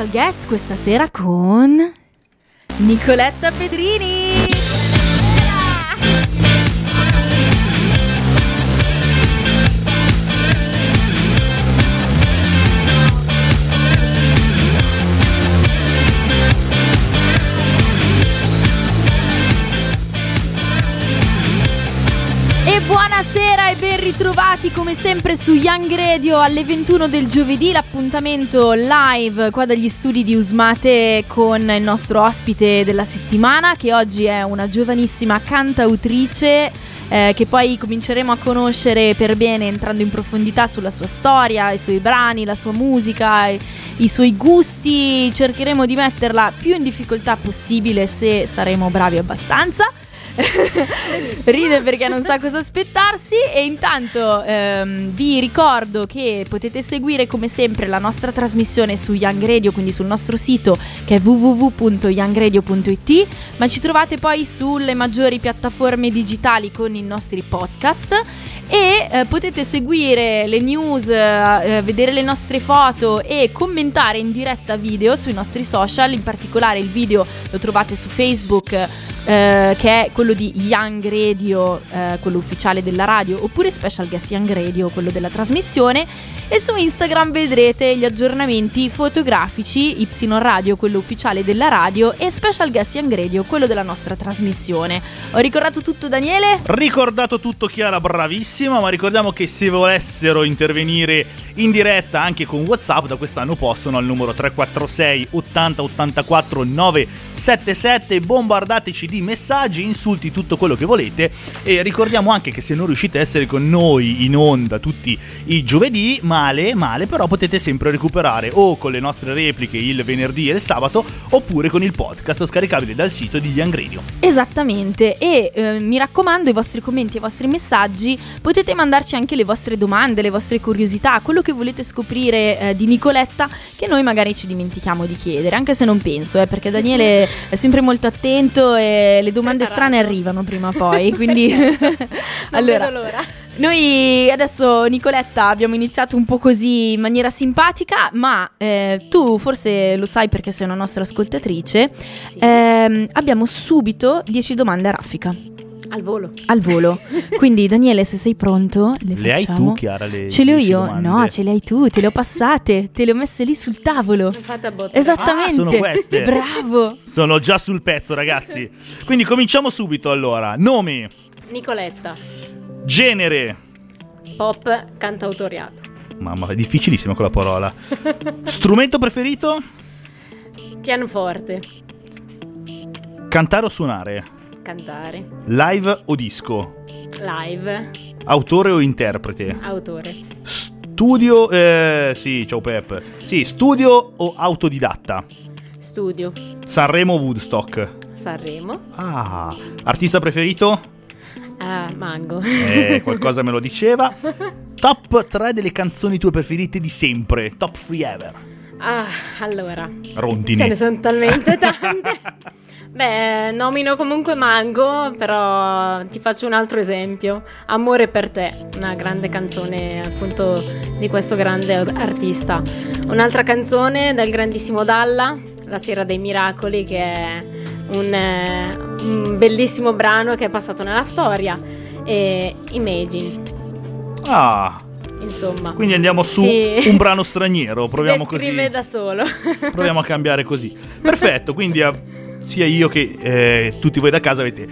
special guest questa sera con Nicoletta Pedrini. Ritrovati come sempre su Young Radio alle 21 del giovedì, l'appuntamento live qua dagli studi di Usmate con il nostro ospite della settimana che oggi è una giovanissima cantautrice eh, che poi cominceremo a conoscere per bene entrando in profondità sulla sua storia, i suoi brani, la sua musica, i, i suoi gusti, cercheremo di metterla più in difficoltà possibile se saremo bravi abbastanza. Ride perché non sa cosa aspettarsi e intanto ehm, vi ricordo che potete seguire come sempre la nostra trasmissione su Young Radio, quindi sul nostro sito che è www.youngradio.it, ma ci trovate poi sulle maggiori piattaforme digitali con i nostri podcast e eh, potete seguire le news, eh, vedere le nostre foto e commentare in diretta video sui nostri social, in particolare il video lo trovate su Facebook eh, che è quello di Young Radio, eh, quello ufficiale della radio, oppure Special Guest Young Radio, quello della trasmissione e su Instagram vedrete gli aggiornamenti fotografici Y Radio, quello ufficiale della radio e Special Guest Young Radio, quello della nostra trasmissione. Ho ricordato tutto Daniele? Ricordato tutto Chiara, bravissima, ma ricordiamo che se volessero intervenire in diretta anche con WhatsApp da quest'anno possono al numero 346 80 84 977 bombardateci di messaggi, insulti, tutto quello che volete e ricordiamo anche che se non riuscite a essere con noi in onda tutti i giovedì, male, male, però potete sempre recuperare o con le nostre repliche il venerdì e il sabato oppure con il podcast scaricabile dal sito di Young Radio. Esattamente e eh, mi raccomando i vostri commenti, i vostri messaggi, potete mandarci anche le vostre domande, le vostre curiosità, quello che volete scoprire eh, di Nicoletta che noi magari ci dimentichiamo di chiedere, anche se non penso, eh, perché Daniele è sempre molto attento e le domande strane arrivano prima o poi, quindi allora noi adesso Nicoletta abbiamo iniziato un po' così in maniera simpatica, ma eh, tu forse lo sai perché sei una nostra ascoltatrice, ehm, abbiamo subito 10 domande a raffica. Al volo. Al volo. Quindi Daniele, se sei pronto, le, Le hai facciamo. tu, Chiara, le Ce le ho 10 io? domande? No, ce le hai tu, te le ho passate, te le ho messe lì sul tavolo. Fate a botte. Esattamente. Ah, sono queste. Bravo. Sono già sul pezzo, ragazzi. Quindi cominciamo subito allora. Nome, Nicoletta, genere. pop, cantautoriato. Mamma, è difficilissima quella parola. Strumento preferito? Pianoforte, Cantare o suonare? Cantare, Live o disco? live, Autore o interprete? autore, Studio, eh, sì, ciao Pep. Sì, studio o autodidatta? studio, Sanremo o Woodstock? Sanremo, Ah, artista preferito? ah, mango. Eh, qualcosa me lo diceva. Top 3 delle canzoni tue preferite di sempre. Top 3 ever. Ah, allora. Rondini. Ce ne sono talmente tante. Beh, nomino comunque Mango, però ti faccio un altro esempio. Amore per te, una grande canzone appunto di questo grande artista. Un'altra canzone del grandissimo Dalla, La sera dei miracoli, che è un, eh, un bellissimo brano che è passato nella storia. E Imagine, Ah, insomma. quindi andiamo su Sì. un brano straniero. Proviamo si così. descrive da solo. Proviamo a cambiare così. Perfetto, quindi sia io che eh, tutti voi da casa avete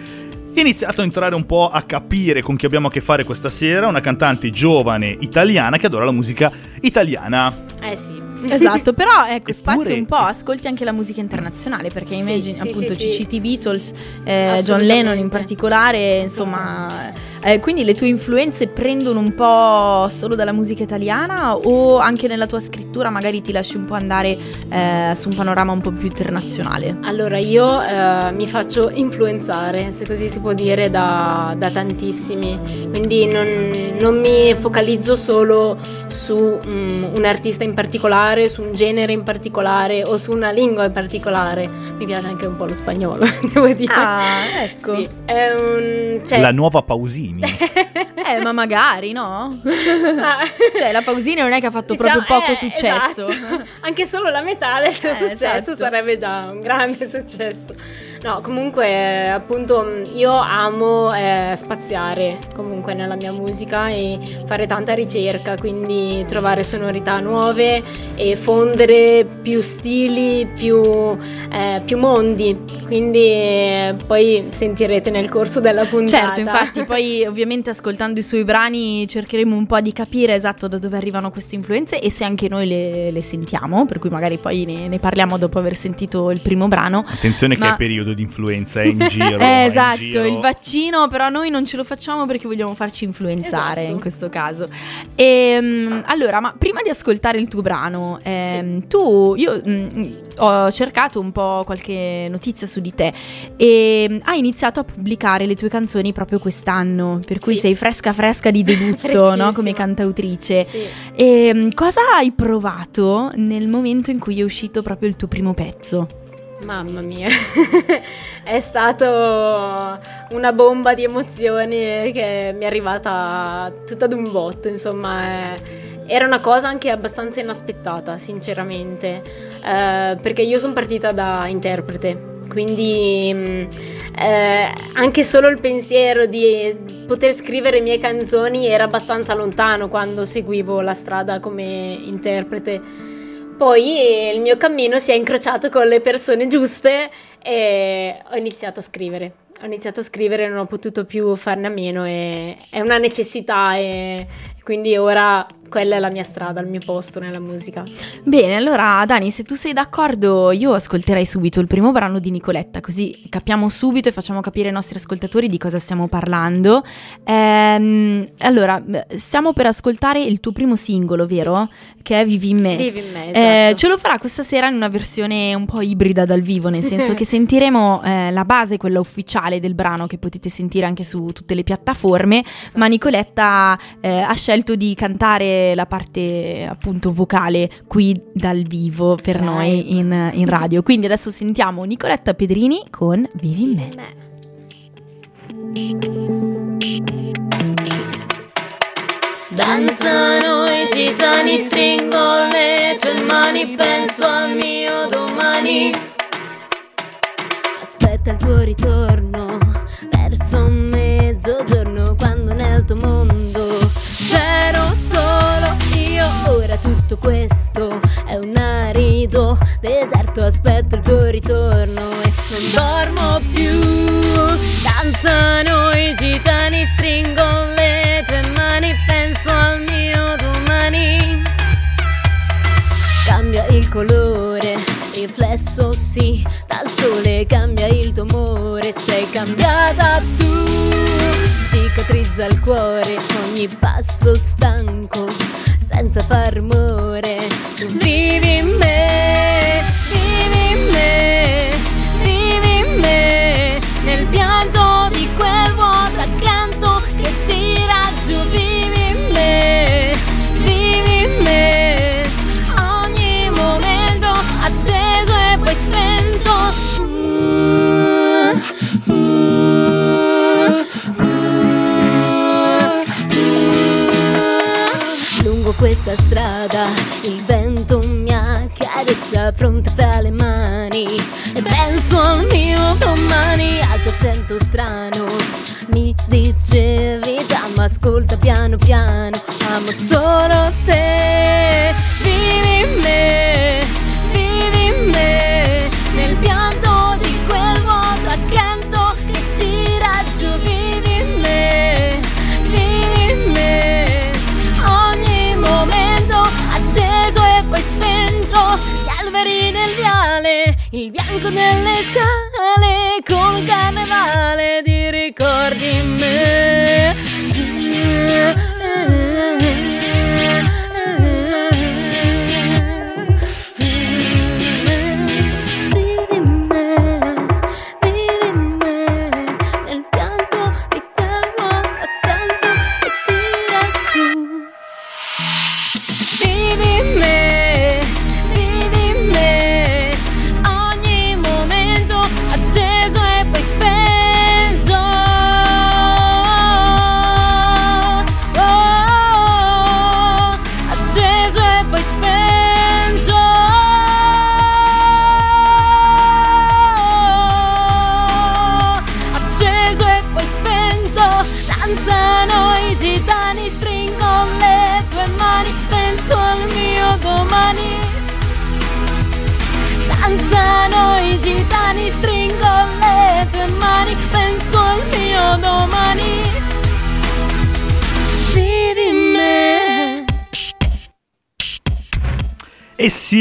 iniziato a entrare un po' a capire con chi abbiamo a che fare questa sera. Una cantante giovane italiana che adora la musica italiana. eh sì. Esatto, però ecco, Eppure- spazio un po', ascolti anche la musica internazionale, perché Sì, immagini sì, appunto sì, ci i Beatles, eh, John. Lennon in particolare, insomma, eh, quindi le tue influenze prendono un po' solo dalla musica italiana o anche nella tua scrittura magari ti lasci un po' andare eh, su un panorama un po' più internazionale? Allora io eh, mi faccio influenzare, se così si può dire, da, da tantissimi, quindi non, non mi focalizzo solo su mm, un artista in particolare, su un genere in particolare o su una lingua in particolare. Mi piace anche un po' lo spagnolo, devo dire. Ah, ecco. Sì, è un... cioè- La nuova Pausini. Eh, ma magari, no? Ah. Cioè, la Pausini non è che ha fatto Diciamo, proprio poco eh, successo. esatto. Anche solo la metà del suo Eh, successo esatto. sarebbe già un grande successo. No, comunque, appunto, io amo eh, spaziare comunque nella mia musica e fare tanta ricerca, quindi trovare sonorità nuove e fondere più stili, più, eh, più mondi. Quindi eh, poi sentirete nel corso della puntata. Certo, infatti, poi ovviamente ascoltando i suoi brani cercheremo un po' di capire esatto da dove arrivano queste influenze e se anche noi le, le sentiamo, per cui magari poi ne, ne parliamo dopo aver sentito il primo brano. Attenzione che Ma- è periodo di influenza, è in giro. Eh, in esatto, giro. il vaccino, però noi non ce lo facciamo perché vogliamo farci influenzare Esatto. in questo caso. Ehm, allora, ma prima di ascoltare il tuo brano, ehm, tu, io mm, ho cercato un po' qualche notizia su di te e mm, hai iniziato a pubblicare le tue canzoni proprio quest'anno, per cui Sì. sei fresca fresca di debutto, no? Come cantautrice. Sì. E mm, cosa hai provato nel momento in cui è uscito proprio il tuo primo pezzo? Mamma mia, è stato una bomba di emozioni che mi è arrivata tutta d'un botto, insomma, è- era una cosa anche abbastanza inaspettata, sinceramente, eh, perché io sono partita da interprete, quindi mh, eh, anche solo il pensiero di poter scrivere mie canzoni era abbastanza lontano quando seguivo la strada come interprete. Poi eh, il mio cammino si è incrociato con le persone giuste e ho iniziato a scrivere. Ho iniziato a scrivere non ho potuto più farne a meno. È una necessità e quindi ora quella è la mia strada, il mio posto nella musica. Bene, allora Dani, se tu sei d'accordo, io ascolterei subito il primo brano di Nicoletta, così capiamo subito e facciamo capire ai nostri ascoltatori di cosa stiamo parlando. Ehm, allora, stiamo per ascoltare il tuo primo singolo, vero? Che è Vivi in me. Vivi in me, Eh, esatto. ce lo farà questa sera in una versione un po' ibrida dal vivo, nel senso che sentiremo eh, la base, quella ufficiale del brano che potete sentire anche su tutte le piattaforme, Esatto. ma Nicoletta eh, ha scelto di cantare la parte appunto vocale qui dal vivo per noi in, in radio. Quindi adesso sentiamo Nicoletta Pedrini con Vivi in me. Danzano i gitani, stringo le tue mani, penso al mio domani. Aspetta il tuo ritorno, verso mezzogiorno, quando nel tuo mondo c'ero solo io. Ora tutto questo è un arido deserto, aspetto il tuo ritorno e non dormo più. Danzano i gitani, stringo le tue mani, penso al mio domani. Cambia il colore, riflesso sì, dal sole cambia il tuo amore, sei cambiata tu. Cicatrizza il cuore, ogni passo stanco, senza far rumore. Tu vivi in me, questa strada. Il vento mi accarezza pronta fra le mani. E penso al mio domani alto accento strano. Mi dice vita ma ascolta piano piano. Amo solo te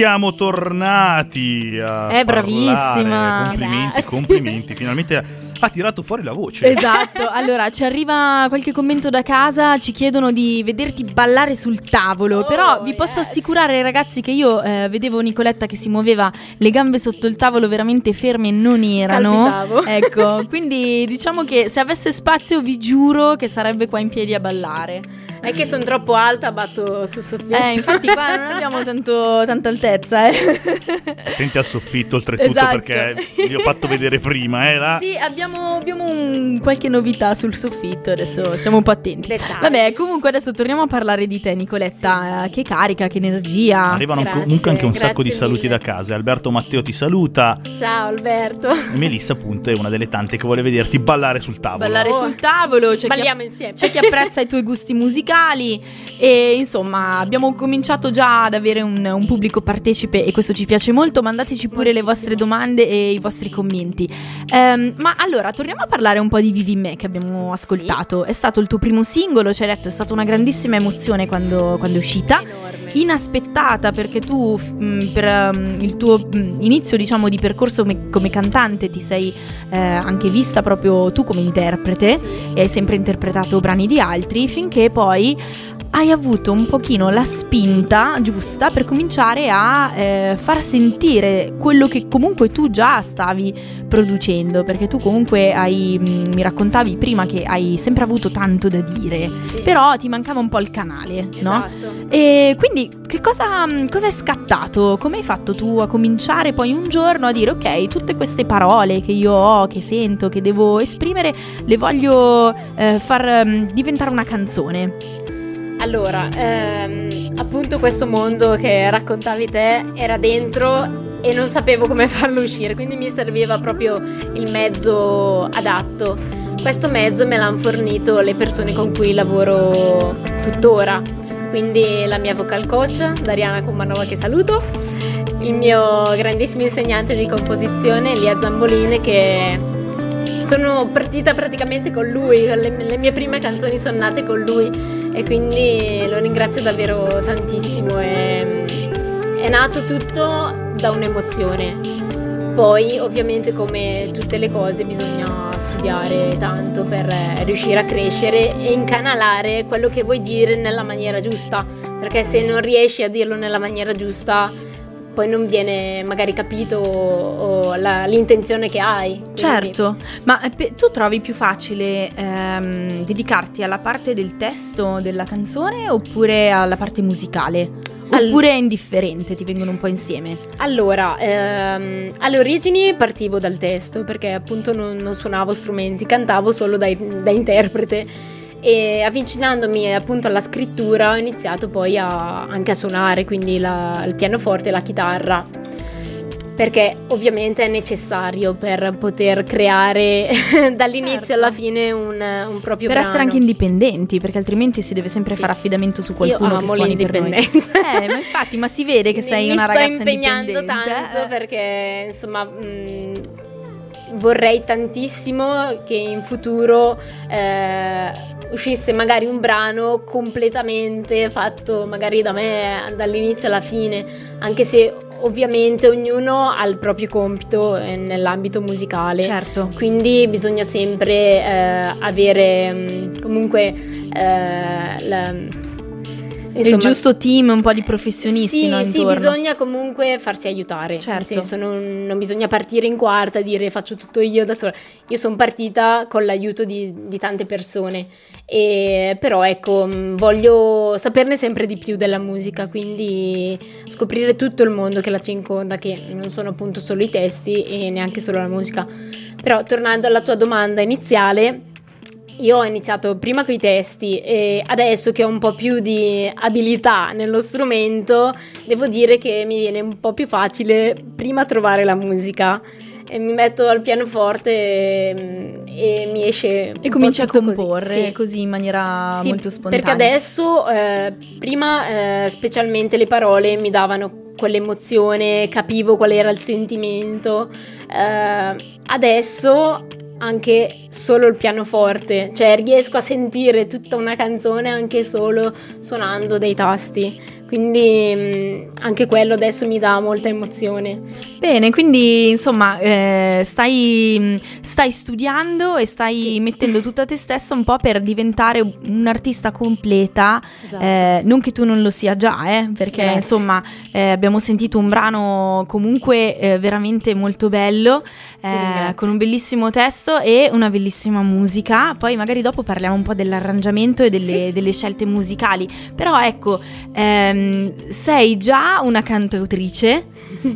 siamo tornati a È bravissima. parlare. Complimenti, Grazie. complimenti. Finalmente ha tirato fuori la voce. Esatto, allora ci arriva qualche commento da casa, ci chiedono di vederti ballare sul tavolo, Oh, però vi posso yes. assicurare ragazzi che io eh, vedevo Nicoletta che si muoveva le gambe sotto il tavolo veramente ferme non erano. Scalpitavo. Ecco, quindi diciamo che se avesse spazio vi giuro che sarebbe qua in piedi a ballare. È che sono troppo alta, batto sul soffietto. Eh, infatti qua non abbiamo tanto, tanta altezza, eh. Attenti al soffitto oltretutto Esatto. perché vi ho fatto vedere prima, eh, là. Sì, abbiamo, abbiamo un- qualche novità sul soffitto, adesso stiamo un po' attenti. Dettagli. Vabbè, comunque adesso torniamo a parlare di te, Nicoletta. Eh, Che carica, che energia. Arrivano Grazie, comunque anche un sacco di saluti mille. da casa. Alberto Matteo ti saluta. Ciao Alberto. E Melissa, appunto, è una delle tante che vuole vederti ballare sul tavolo. Ballare Oh. sul tavolo, c'è chi, Balliamo insieme. c'è chi apprezza i tuoi gusti musicali e insomma abbiamo cominciato già ad avere un, un pubblico partecipe e questo ci piace molto. Mandateci pure le Moltissimo. vostre domande e i vostri commenti. Ehm, ma allora torniamo a parlare un po' di Vivi me che abbiamo ascoltato. È stato il tuo primo singolo, ci hai detto, è stata una grandissima emozione quando, quando è uscita. Enorme. Inaspettata perché tu mh, per um, il tuo mh, inizio diciamo di percorso come, come cantante ti sei eh, anche vista proprio tu come interprete Sì. e hai sempre interpretato brani di altri finché poi hai avuto un pochino la spinta giusta per cominciare a eh, far sentire quello che comunque tu già stavi producendo perché tu comunque hai mh, mi raccontavi prima che hai sempre avuto tanto da dire Sì. però ti mancava un po' il canale no? Esatto. E quindi che cosa, mh, cosa è scattato? Come hai fatto tu a cominciare poi un giorno a dire ok, tutte queste parole che io ho, che sento, che devo esprimere, le voglio eh, far mh, diventare una canzone? Allora, ehm, appunto questo mondo che raccontavi te era dentro e non sapevo come farlo uscire, quindi mi serviva proprio il mezzo adatto. Questo mezzo me l'hanno fornito le persone con cui lavoro tuttora, quindi la mia vocal coach, Dariana Comanova che saluto, il mio grandissimo insegnante di composizione, Elia Zamboline che sono partita praticamente con lui, le, le mie prime canzoni sono nate con lui e quindi lo ringrazio davvero tantissimo. È, è nato tutto da un'emozione. Poi ovviamente come tutte le cose bisogna studiare tanto per riuscire a crescere e incanalare quello che vuoi dire nella maniera giusta, perché se non riesci a dirlo nella maniera giusta poi non viene magari capito o la- l'intenzione che hai. Quindi- Certo, ma eh, pe- tu trovi più facile ehm, dedicarti alla parte del testo della canzone oppure alla parte musicale? Al- Oppure è indifferente, ti vengono un po' insieme? Allora, ehm, alle origini partivo dal testo perché appunto non, non suonavo strumenti, cantavo solo da, da interprete e avvicinandomi appunto alla scrittura ho iniziato poi a- anche a suonare, quindi la- il pianoforte e la chitarra. Perché ovviamente è necessario per poter creare dall'inizio Certo. alla fine un, un proprio per brano. essere anche indipendenti, perché altrimenti si deve sempre Sì. fare affidamento su qualcuno Io che suoni per noi. Eh, ma infatti, ma si vede che sei mi una sto ragazza impegnando indipendente. tanto eh. perché insomma mh, vorrei tantissimo che in futuro eh, uscisse magari un brano completamente fatto magari da me dall'inizio alla fine anche se ovviamente ognuno ha il proprio compito eh, nell'ambito musicale Certo. quindi bisogna sempre eh, avere mh, comunque eh, la- il insomma, giusto team, un po' di professionisti sì, no, sì, bisogna comunque farsi aiutare. Certo. Nel senso, non, non bisogna partire in quarta e dire faccio tutto io da sola. Io sono partita con l'aiuto di, di tante persone. E, però ecco, mh, voglio saperne sempre di più della musica, quindi scoprire tutto il mondo che la circonda, che non sono appunto solo i testi e neanche solo la musica. Però tornando alla tua domanda iniziale, io ho iniziato prima con i testi e adesso che ho un po' più di abilità nello strumento, devo dire che mi viene un po' più facile prima trovare la musica. E mi metto al pianoforte e, e mi esce. E cominci a tutto così. comporre Sì. così in maniera Sì, molto spontanea. Perché adesso, eh, prima eh, specialmente le parole mi davano quell'emozione, capivo qual era il sentimento. Eh, adesso anche solo il pianoforte, cioè riesco a sentire tutta una canzone anche solo suonando dei tasti. Quindi mh, anche quello adesso mi dà molta emozione. Bene, quindi insomma eh, stai, stai, studiando e stai sì. mettendo tutta te stessa un po' per diventare un'artista completa, esatto. eh, non che tu non lo sia già, eh, perché Grazie. insomma eh, abbiamo sentito un brano comunque eh, veramente molto bello, eh, con un bellissimo testo e una bellissima musica, poi magari dopo parliamo un po' dell'arrangiamento e delle, sì. delle scelte musicali, però ecco... Ehm, ehm, sei già una cantautrice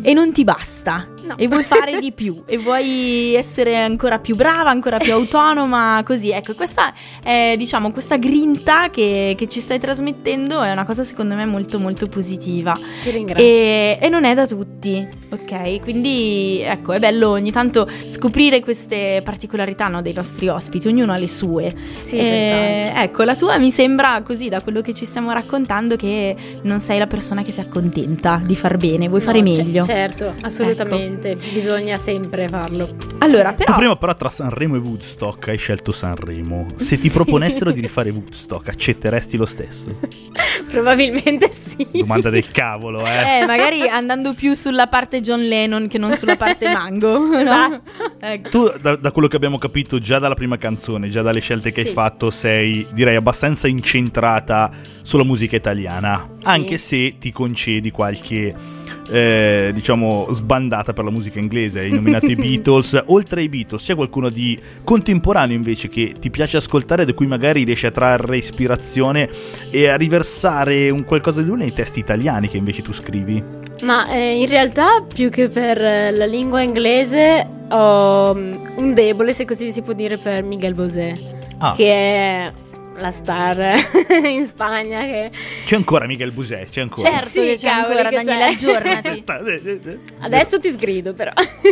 e non ti basta. No. E vuoi fare di più e vuoi essere ancora più brava, ancora più autonoma, così. Ecco, questa è, diciamo, questa grinta che, che, ci stai trasmettendo è una cosa secondo me molto molto positiva. Ti ringrazio. E, e non è da tutti, ok? Quindi, ecco, è bello ogni tanto scoprire queste particolarità no, dei nostri ospiti, ognuno ha le sue. Sì, e, Ecco, la tua mi sembra così, da quello che ci stiamo raccontando, che non sei la persona che si accontenta di far bene, vuoi no, fare meglio. C- certo, assolutamente. Ecco assolutamente, bisogna sempre farlo. Allora, però... Tu prima però tra Sanremo e Woodstock hai scelto Sanremo. Se ti sì. proponessero di rifare Woodstock, accetteresti lo stesso? Probabilmente sì. Domanda del cavolo, eh. Eh, magari andando più sulla parte John Lennon che non sulla parte Mango. Esatto. Ecco. Tu, da, da, quello che abbiamo capito già dalla prima canzone, già dalle scelte che sì. hai fatto, sei, direi, abbastanza incentrata sulla musica italiana. Sì. Anche se ti concedi qualche eh, diciamo sbandata per la musica inglese, hai nominato i Beatles, oltre ai Beatles c'è qualcuno di contemporaneo invece che ti piace ascoltare da cui magari riesci a trarre ispirazione e a riversare un qualcosa di lui nei testi italiani che invece tu scrivi? Ma eh, in realtà più che per eh, la lingua inglese ho mm, un debole, se così si può dire, per Miguel Bosé, ah. che è la star in Spagna che... C'è ancora Miguel Busè, c'è ancora. Certo sì, che c'è ancora, Daniele, aggiornati. Adesso ti sgrido però.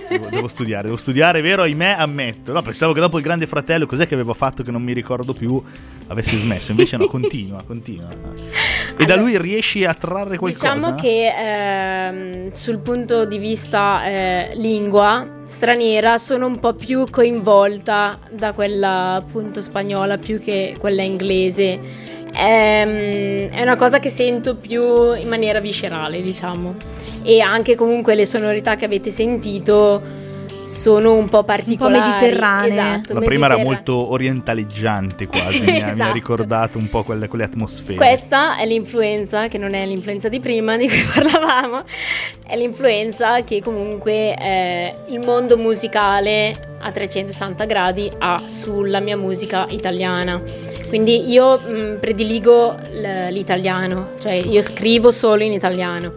Devo, devo, studiare, devo studiare, vero? Ahimè, ammetto. No, pensavo che dopo il Grande Fratello, cos'è che aveva fatto che non mi ricordo più, avessi smesso. Invece no, continua, continua. E allora, da lui riesci a trarre qualcosa? Diciamo che ehm, sul punto di vista eh, lingua straniera sono un po' più coinvolta da quella appunto spagnola più che quella inglese. È, ehm, è, una cosa che sento più in maniera viscerale, diciamo. E anche comunque le sonorità che avete sentito sono un po' particolari. Un po' mediterranee. Esatto, La prima era molto orientaleggiante quasi, mi, ha, esatto. mi, ha, ricordato un po' quelle, quelle, atmosfere. Questa è l'influenza, che non è l'influenza di prima di cui parlavamo, è l'influenza che comunque eh, il mondo musicale a 360 gradi ha sulla mia musica italiana. Quindi io mh, mm, prediligo l'italiano, cioè io scrivo solo in italiano,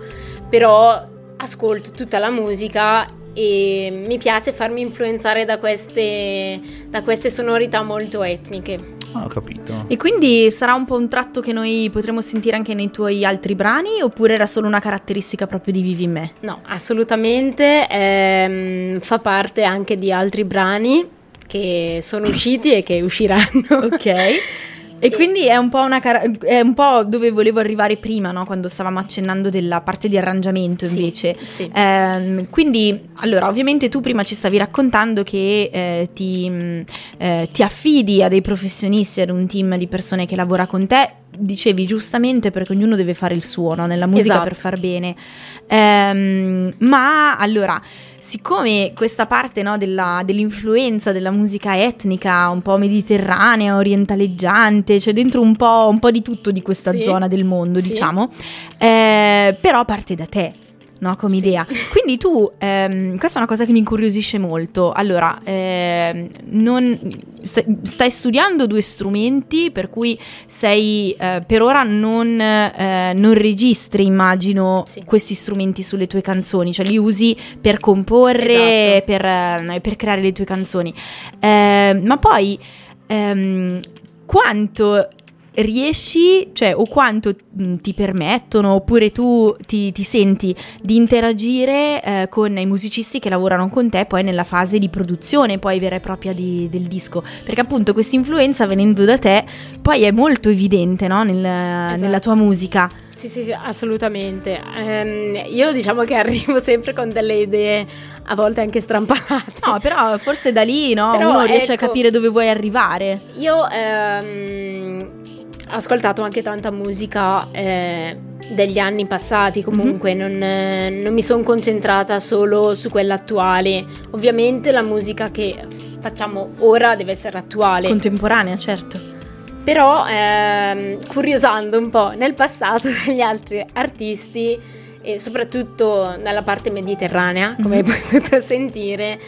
però ascolto tutta la musica e mi piace farmi influenzare da queste, da queste sonorità molto etniche. Ah, ho capito. E quindi sarà un po' un tratto che noi potremo sentire anche nei tuoi altri brani oppure era solo una caratteristica proprio di Vivi in me? No, assolutamente, ehm, fa parte anche di altri brani che sono usciti e che usciranno. Ok. E quindi è un, cara- è un po', dove volevo arrivare prima, no? quando stavamo accennando della parte di arrangiamento invece. Sì, sì. Eh, quindi, allora, ovviamente tu prima ci stavi raccontando che eh, ti, eh, ti affidi a dei professionisti, ad un team di persone che lavora con te dicevi giustamente perché ognuno deve fare il suo no? nella musica esatto. per far bene. Ehm, ma allora, siccome questa parte no, della, dell'influenza della musica etnica, un po' mediterranea, orientaleggiante, c'è dentro un po', un po di tutto di questa sì. zona del mondo, sì. diciamo, eh, però parte da te no, come sì. idea. Quindi tu, ehm, questa è una cosa che mi incuriosisce molto. Allora, ehm, non, stai studiando due strumenti, per cui sei eh, per ora non, eh, non registri, immagino, sì. questi strumenti sulle tue canzoni, cioè li usi per comporre, esatto. per, eh, per, creare le tue canzoni. Ehm, ma poi ehm, quanto riesci, cioè, o quanto mh, ti permettono, oppure tu ti, ti senti di interagire eh, con i musicisti che lavorano con te poi nella fase di produzione poi vera e propria di, del disco, perché appunto questa influenza venendo da te poi è molto evidente no? Nel, esatto. nella tua musica. Sì, sì, sì, assolutamente. Ehm, io diciamo che arrivo sempre con delle idee a volte anche strampalate. No, però forse da lì no, Però, uno riesce ecco, a capire dove vuoi arrivare. Io ho ascoltato anche tanta musica eh, degli anni passati, comunque non, eh, non mi sono concentrata solo su quella attuale. Ovviamente la musica che facciamo ora deve essere attuale. Contemporanea, certo. Però ehm, curiosando un po' nel passato degli altri artisti e soprattutto nella parte mediterranea, come hai potuto sentire,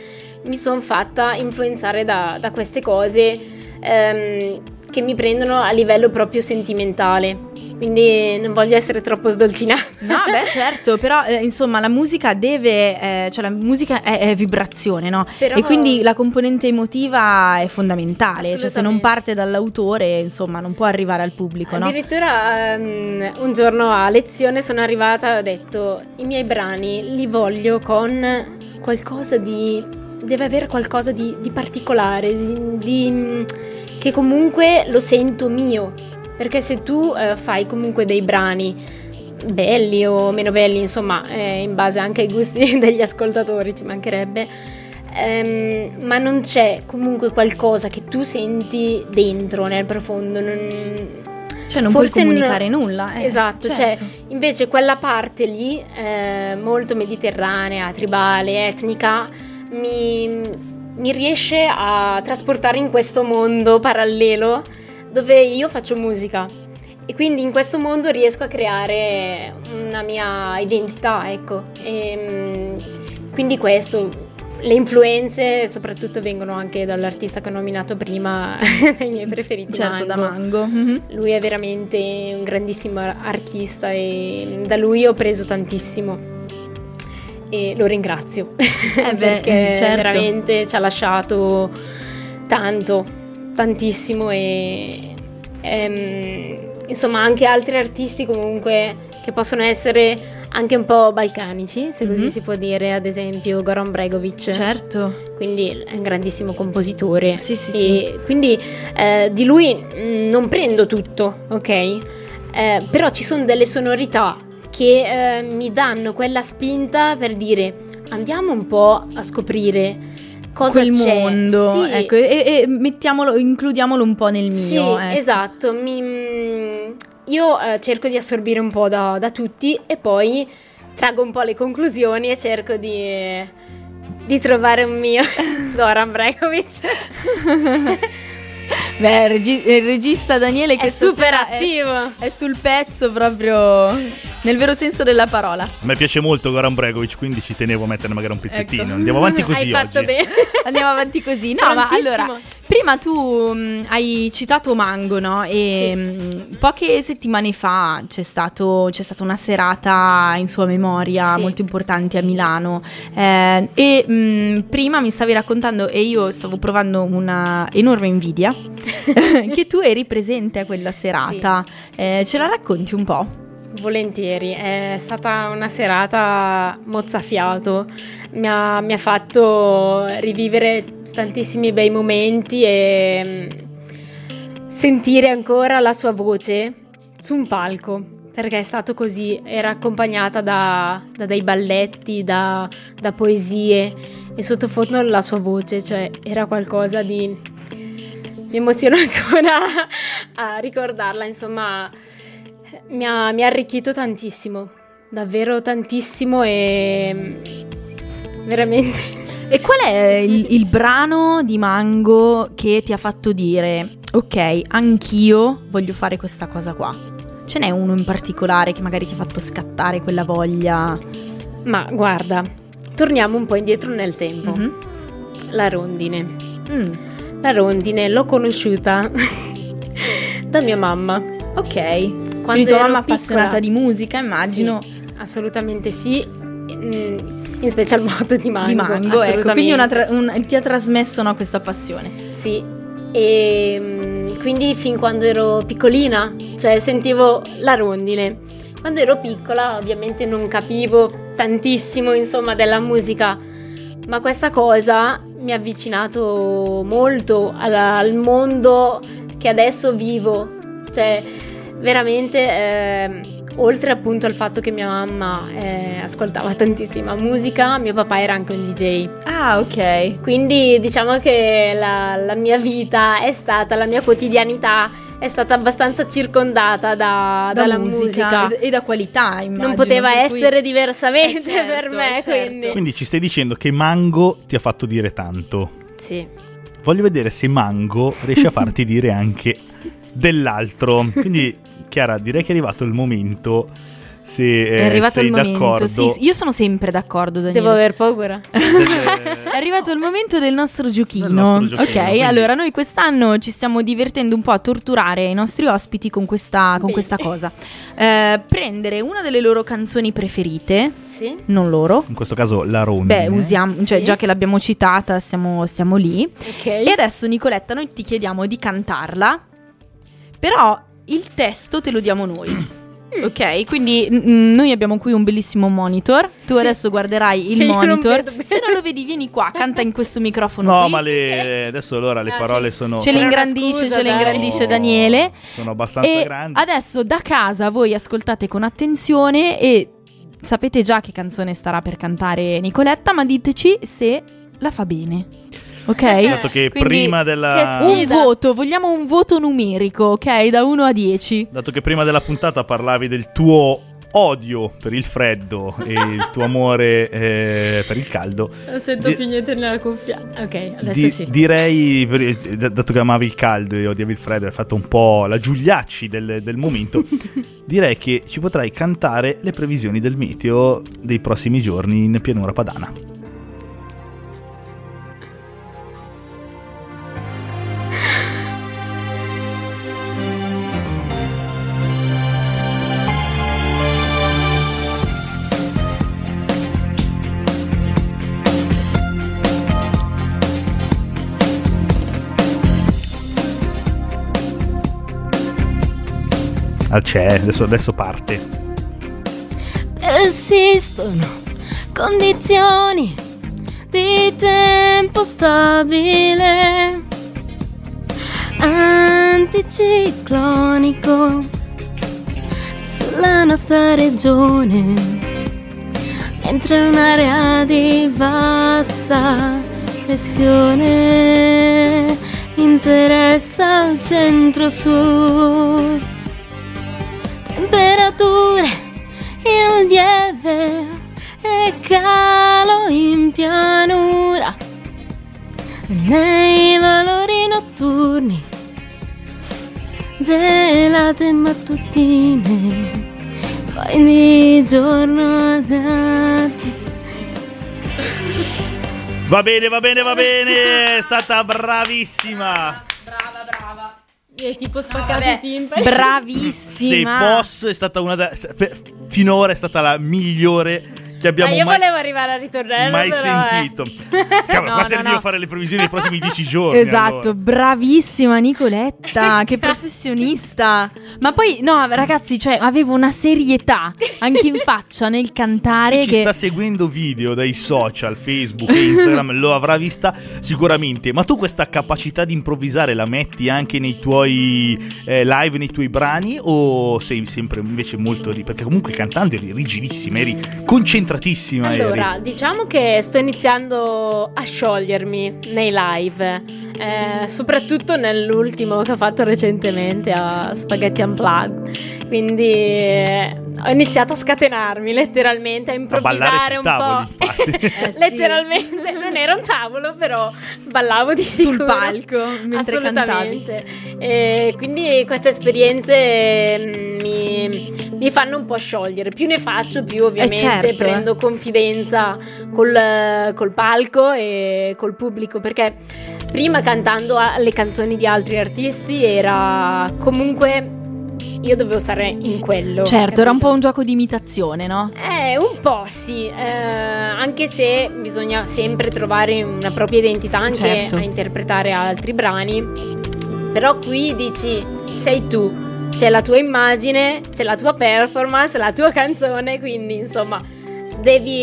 mi sono fatta influenzare da, da queste cose ehm, che mi prendono a livello proprio sentimentale. Quindi non voglio essere troppo sdolcinata. No, beh, certo, però eh, insomma la musica deve, eh, cioè la musica è, è vibrazione, no? Però- E quindi la componente emotiva è fondamentale, cioè se non parte dall'autore, insomma, non può arrivare al pubblico, no? Addirittura ehm, un giorno a lezione sono arrivata e ho detto i miei brani li voglio con qualcosa di... deve avere qualcosa di, di particolare, di, di- che comunque lo sento mio. Perché se tu eh, fai comunque dei brani belli o meno belli, insomma, eh, in base anche ai gusti degli ascoltatori, ci mancherebbe, ehm, ma non c'è comunque qualcosa che tu senti dentro, nel profondo, non... Cioè non Forse puoi non- comunicare nulla. eh, Esatto, certo. cioè invece quella parte lì, eh, molto mediterranea, tribale, etnica, mi, mi riesce a trasportare in questo mondo parallelo dove io faccio musica. E quindi in questo mondo riesco a creare una mia identità, ecco. E, mm, quindi questo, le influenze soprattutto vengono anche dall'artista che ho nominato prima, dei miei preferiti. Certo, da Mango. Mango. mhm. Lui è veramente un grandissimo artista e da lui ho preso tantissimo e lo ringrazio beh, perché certo. veramente ci ha lasciato tanto, tantissimo e ehm, insomma anche altri artisti comunque che possono essere anche un po' balcanici, se così Mhm. si può dire, ad esempio Goran Bregovic Certo. quindi è un grandissimo compositore. Sì, sì, e Quindi eh, di lui mh, non prendo tutto, ok? Eh, però ci sono delle sonorità che eh, mi danno quella spinta per dire andiamo un po' a scoprire cosa Quel c'è. mondo, Sì, ecco, e, e mettiamolo, includiamolo un po' nel mio. sì, ecco. esatto. Mi- mh, io eh, cerco di assorbire un po' da, da tutti e poi traggo un po' le conclusioni e cerco di, di trovare un mio Goran Bregovic. Beh, il regi- il regista Daniele è che super stasera è- attivo. È, sul pezzo proprio nel vero senso della parola. A me piace molto Goran Bregovic, quindi ci tenevo a mettere magari un pezzettino. Ecco. Andiamo avanti così Hai fatto oggi. bene. Andiamo avanti così. No, ma allora, prima tu mh, hai citato Mango, no? E Sì. mh, poche settimane fa c'è, stato- c'è stata una serata in sua memoria Sì. molto importante a Milano. Eh, e mh, prima mi stavi raccontando, e io stavo provando una enorme invidia, che tu eri presente a quella serata. Sì, Eh, sì, ce la racconti un po'? Volentieri, è stata una serata mozzafiato, mi ha, mi ha fatto rivivere tantissimi bei momenti e mm, sentire ancora la sua voce su un palco, perché è stato così, era accompagnata da, da dei balletti, da, da poesie e sottofondo la sua voce, cioè era qualcosa di... Mi emoziono ancora a ricordarla, insomma mi ha, mi ha arricchito tantissimo, davvero tantissimo e mm, veramente E qual è il, il brano di Mango che ti ha fatto dire, ok, anch'io voglio fare questa cosa qua? Ce n'è uno in particolare che magari ti ha fatto scattare quella voglia? Ma guarda, torniamo un po' indietro nel tempo. Mhm. La rondine. Mm, La rondine l'ho conosciuta da mia mamma. ok. Quando Quindi tua mamma appassionata piccola. di musica, immagino, Sì, assolutamente sì, in special modo di mango. di Mango, ecco. Quindi tra- un- ti ha trasmesso no, questa passione. Sì, e mm, quindi fin quando ero piccolina, cioè sentivo la rondine. Quando ero piccola ovviamente non capivo tantissimo insomma della musica, ma questa cosa mi ha avvicinato molto alla- al mondo che adesso vivo. Cioè veramente eh, oltre appunto al fatto che mia mamma eh, ascoltava tantissima musica, mio papà era anche un DJ. Ah, ok. Quindi diciamo che la, la mia vita è stata, la mia quotidianità è stata abbastanza circondata da, Da dalla musica, musica. e- e da qualità, immagino. Non poteva per cui- essere diversamente Eh, certo, per me, certo. quindi... Quindi ci stai dicendo che Mango ti ha fatto dire tanto. Sì. Voglio vedere se Mango riesce a farti dire anche dell'altro. Quindi, Chiara, direi che è arrivato il momento. Eh, È arrivato sei il momento. d'accordo. Sì, sì, io sono sempre d'accordo, Daniele. Devo aver paura. È arrivato il momento del nostro giochino. Del nostro giochino, ok, quindi- allora noi quest'anno ci stiamo divertendo un po' a torturare i nostri ospiti con questa, con questa cosa. Eh, prendere una delle loro canzoni preferite, Sì. non loro. In questo caso la rondine. Beh, usiamo, cioè Sì. già che l'abbiamo citata, stiamo, stiamo lì. Ok. E adesso, Nicoletta, noi ti chiediamo di cantarla, però il testo te lo diamo noi. Ok, quindi mm, noi abbiamo qui un bellissimo monitor. Tu Sì. adesso guarderai il non monitor. bene. Se non lo vedi, vieni qua, canta in questo microfono. No, qui. ma le- adesso allora le Ah, parole ce- sono. Ce l'ingrandisce, scusa, ce dai. l'ingrandisce sono- Daniele. Sono abbastanza E grandi. adesso da casa voi ascoltate con attenzione e sapete già che canzone starà per cantare Nicoletta, ma diteci se la fa bene. Ok? Dato che Quindi- prima della. che Un voto, vogliamo un voto numerico, ok? Da 1 a 10. Dato che prima della puntata parlavi del tuo odio per il freddo e il tuo amore eh, per il caldo, Non sento Di- più niente nella cuffia. Ok, adesso di- sì. direi, per- eh, d- dato che amavi il caldo e odiavi il freddo, hai fatto un po' la Giuliacci del, del momento, direi che ci potrai cantare le previsioni del meteo dei prossimi giorni in pianura padana. Ah, c'è, adesso, adesso parte. Persistono condizioni di tempo stabile, anticiclonico sulla nostra regione, mentre un'area di bassa pressione interessa il centro-sud. Temperature in lieve e calo in pianura. Nei valori notturni gelate mattutine poi di giorno Va bene, va bene, va bene, è stata bravissima. Hai tipo spaccato vabbè. i timpani Se Bravissima. posso, è stata una da- se- finora è stata la migliore che Ma abbiamo io mai, volevo arrivare al ritornello mai però, eh. sentito. Cavolo, No, qua no, serviva no. a fare le previsioni dei prossimi dieci giorni. Esatto, allora. bravissima Nicoletta, che professionista. Ma poi, no, ragazzi, cioè, avevo una serietà anche in faccia nel cantare. Chi ci che... sta seguendo video dai social, Facebook e Instagram lo avrà vista sicuramente. Ma tu questa capacità di improvvisare la metti anche nei tuoi eh, live, nei tuoi brani? O sei sempre invece molto... ri- Perché comunque cantando eri rigidissima, eri concentratissima. Allora, eri. diciamo che sto iniziando a sciogliermi nei live, eh, soprattutto nell'ultimo che ho fatto recentemente a Spaghetti Unplugged. Quindi eh, ho iniziato a scatenarmi letteralmente, a A improvvisare sui un tavoli, po'. Eh, sì. letteralmente, non era un tavolo, però ballavo di sul sicuro. palco mentre cantavi. Assolutamente. E quindi queste esperienze mm, mi, mi fanno un po' sciogliere. Più ne faccio, più ovviamente certo, prendo confidenza col, col palco e col pubblico. Perché prima cantando le canzoni di altri artisti era comunque. Io dovevo stare in quello. Certo, era un po' capito? un gioco di imitazione, no? Eh, un po' sì, eh, anche se bisogna sempre trovare una propria identità anche Certo. a interpretare altri brani. Però qui dici, sei tu, c'è la tua immagine, c'è la tua performance, la tua canzone, quindi insomma devi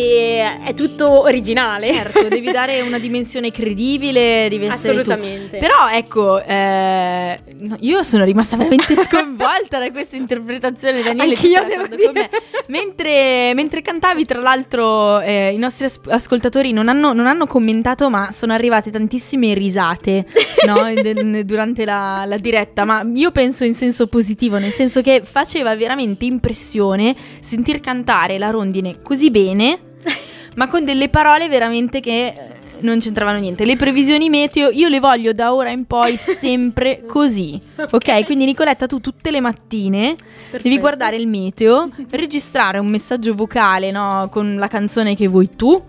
è tutto originale. Certo, devi dare una dimensione credibile, devi essere Assolutamente. Tu. Però ecco, eh, no, io sono rimasta veramente sconvolta da questa interpretazione, Daniele. Anch'io devo dire. Mentre, mentre, cantavi, tra l'altro, eh, i nostri as- ascoltatori non hanno, non hanno, commentato, ma sono arrivate tantissime risate no, durante la, la diretta. Ma io penso in senso positivo, nel senso che faceva veramente impressione sentir cantare la rondine così bene, ma con delle parole veramente che eh, non c'entravano niente. Le previsioni meteo io le voglio da ora in poi sempre così. Ok, quindi Nicoletta tu tutte le mattine Perfetto. devi guardare il meteo, registrare un messaggio vocale, no, con la canzone che vuoi tu.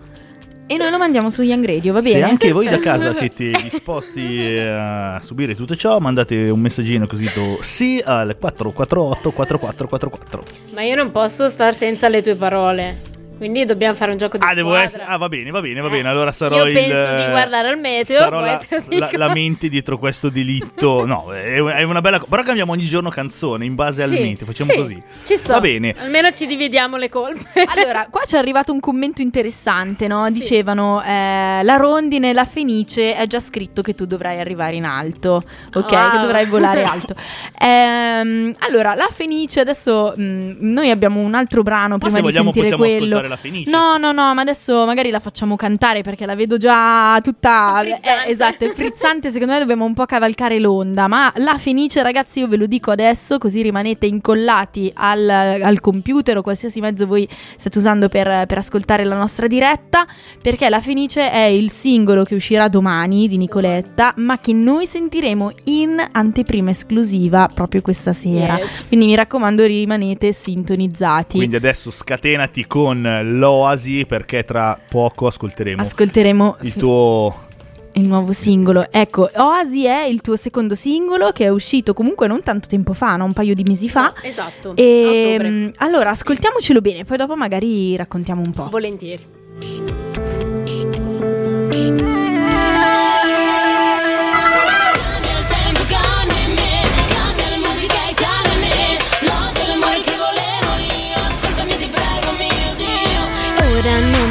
E noi lo mandiamo su Young Radio, va bene? Se anche voi da casa siete disposti eh, a subire tutto ciò, mandate un messaggino così sì al 448 4444. Ma io non posso star senza le tue parole. Quindi dobbiamo fare un gioco di ah, devo essere... Ah, va bene, va bene, va bene. Allora sarò Io il... penso di guardare al meteo. Sarò la, la, la, mente dietro questo delitto. No, è una bella cosa. Però cambiamo ogni giorno canzone in base sì, al meteo. Facciamo sì, così. Ci sto. Va bene. Almeno ci dividiamo le colpe. allora, qua ci è arrivato un commento interessante, no? Dicevano, eh, la rondine, la fenice, è già scritto che tu dovrai arrivare in alto. Ok, wow. che dovrai volare alto. ehm, allora, la fenice, adesso mh, mm, noi abbiamo un altro brano Ma prima di vogliamo, sentire quello. La fenice. No, no, no, ma adesso magari la facciamo cantare perché la vedo già tutta. Eh, esatto, è frizzante. Secondo me dobbiamo un po' cavalcare l'onda. Ma la Fenice, ragazzi, io ve lo dico adesso, così rimanete incollati al, al computer o qualsiasi mezzo voi state usando per, per, ascoltare la nostra diretta. Perché la Fenice è il singolo che uscirà domani di Nicoletta, ma che noi sentiremo in anteprima esclusiva proprio questa sera. Yes. Quindi mi raccomando, rimanete sintonizzati. Quindi adesso scatenati con l'Oasi perché tra poco ascolteremo, ascolteremo il tuo il nuovo singolo. Ecco, Oasi è il tuo secondo singolo che è uscito comunque non tanto tempo fa, no? un paio di mesi fa. No, esatto. E mm, allora ascoltiamocelo bene, poi dopo magari raccontiamo un po'. Volentieri.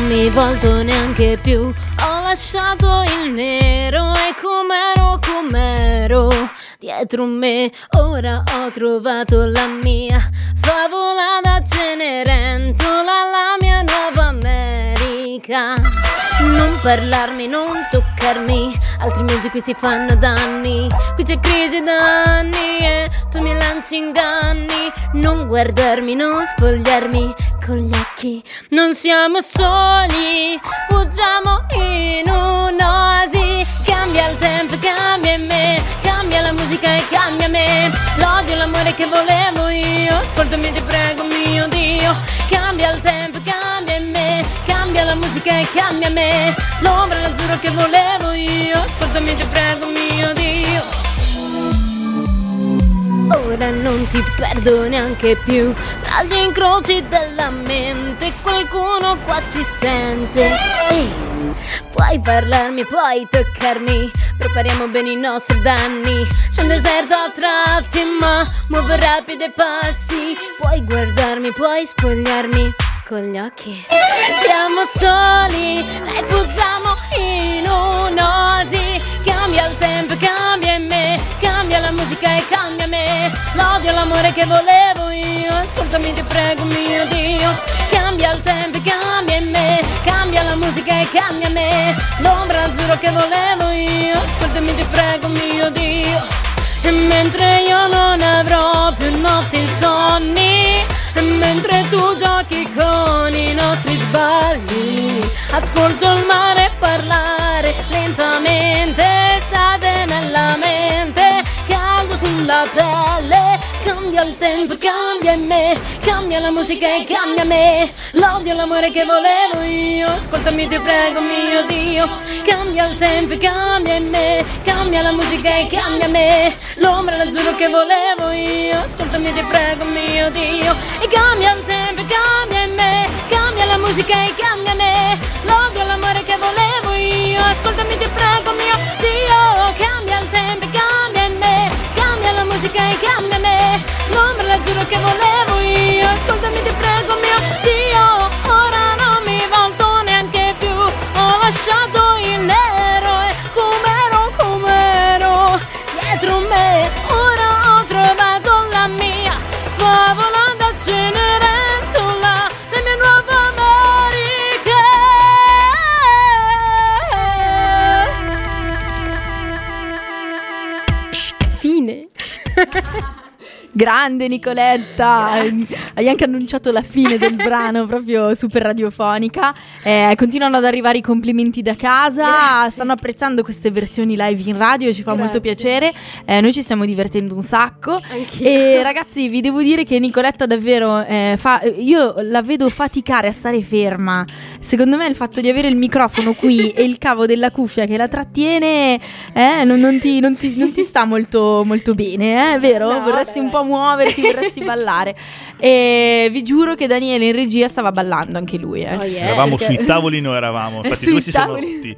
Mi volto neanche più. Ho lasciato il nero e com'ero, com'ero Dietro me. Ora ho trovato la mia Favola da Cenerentola, la mia nuova America. Non parlarmi, non toccarmi Altrimenti qui si fanno danni. Qui c'è crisi danni e tu mi lanci inganni Non guardarmi, non spogliarmi con gli occhi. Non siamo soli, fuggiamo in un'oasi Cambia il tempo, cambia me Cambia la musica e cambia me. L'odio, l'amore che volevo io Ascoltami ti prego mio Dio. Cambia il tempo, cambia me Cambia la musica e cambia me. L'ombra e l'azzurro che volevo io Ascoltami ti prego mio Dio Ora non ti perdo neanche più. Tra gli incroci della mente Qualcuno qua ci sente. Ehi, puoi parlarmi, puoi toccarmi. Prepariamo bene i nostri danni. C'è un deserto a tratti ma muovo rapidi passi. Puoi guardarmi, puoi spogliarmi con gli occhi. Siamo soli, rifuggiamo in un'osi Cambia il tempo, cambia la musica e cambia me. L'odio e l'amore che volevo io. Ascoltami ti prego mio Dio. Cambia il tempo, cambia in me. Cambia la musica e cambia me. L'ombra azzurro che volevo io. Ascoltami ti prego mio Dio. E mentre io non avrò più notti insonni E mentre tu giochi con i nostri sbagli Ascolto il mare parlare lentamente Il tempo, cambia in me Cambia la musica e cambia me. L'odio l'amore che volevo io Ascoltami ti prego mio Dio. Cambia il tempo, cambia in me Cambia la musica e cambia me. L'ombra l'azzurro che volevo io Ascoltami ti prego mio Dio. E cambia il tempo, cambia in me Cambia la musica e cambia me. L'odio l'amore che volevo io Ascoltami ti prego mio Dio. Cambia il tempo, cambia in me Cambia la musica e cambia me quello che volevo io. Ascoltami ti prego mio Dio. Ora non mi volto neanche più. Ho lasciato il nero eroe Com'ero, com'ero Dietro me. Ora ho trovato la mia Favola da Cenerentola La mia nuova America Fine. Grande Nicoletta, hai anche annunciato la fine del brano, proprio super radiofonica. Eh, continuano ad arrivare i complimenti da casa, Grazie. stanno apprezzando queste versioni live in radio, ci fa Grazie. molto piacere. Eh, noi ci stiamo divertendo un sacco. Anch'io. E ragazzi, vi devo dire che Nicoletta davvero eh, fa, io la vedo faticare a stare ferma. Secondo me il fatto di avere il microfono qui e il cavo della cuffia che la trattiene eh, non, non, ti, non, ti, non, ti, sta molto, molto bene, eh, vero? No, Vorresti beh. un po' muoverti, vorresti ballare. E vi giuro che Daniele in regia stava ballando anche lui. Eh. Oh yeah, eravamo perché... sui tavoli, noi eravamo. Infatti, due si sono rotti.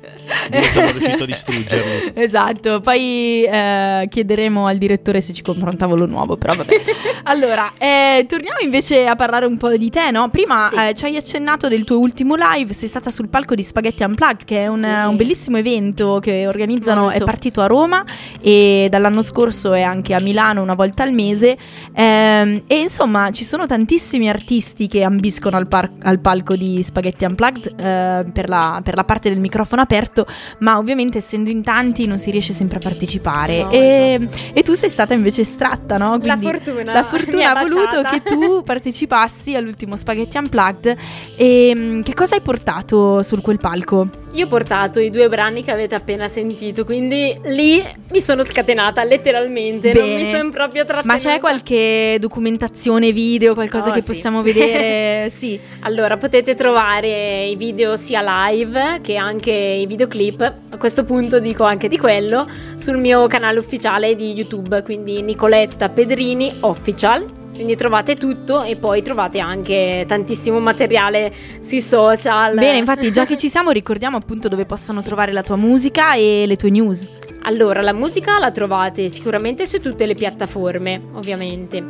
Due sono riuscito a distruggerli. Esatto. Poi eh, chiederemo al direttore se ci compra un tavolo nuovo. Però vabbè. allora, eh, torniamo invece a parlare un po' di te, no? Prima sì. Eh, ci hai accennato del tuo ultimo live. Sei stata sul palco di Spaghetti Unplugged, che è un, sì. un bellissimo evento che organizzano. Molto. È partito a Roma e dall'anno scorso è anche a Milano una volta al mese. Eh, e insomma, ci sono tantissimi artisti che ambiscono al, par- al palco di Spaghetti Unplugged eh, per, la, per, la, parte del microfono aperto, ma ovviamente essendo in tanti non si riesce sempre a partecipare. No, e, esatto. e, tu sei stata invece estratta, no? Quindi la fortuna. La fortuna ha voluto che tu partecipassi all'ultimo Spaghetti Unplugged. E mm, che cosa hai portato su quel palco? Io ho portato i due brani che avete appena sentito, quindi lì mi sono scatenata letteralmente, Bene. non mi sono proprio trattenuta. Ma c'è qualche documentazione video, qualcosa oh, che sì. possiamo vedere? sì. Allora, potete trovare i video sia live che anche i videoclip, a questo punto dico anche di quello, sul mio canale ufficiale di YouTube, quindi Nicoletta Pedrini Official quindi trovate tutto e poi trovate anche tantissimo materiale sui social. Bene, infatti già che ci siamo ricordiamo appunto dove possono trovare la tua musica e le tue news. Allora, la musica la trovate sicuramente su tutte le piattaforme, ovviamente.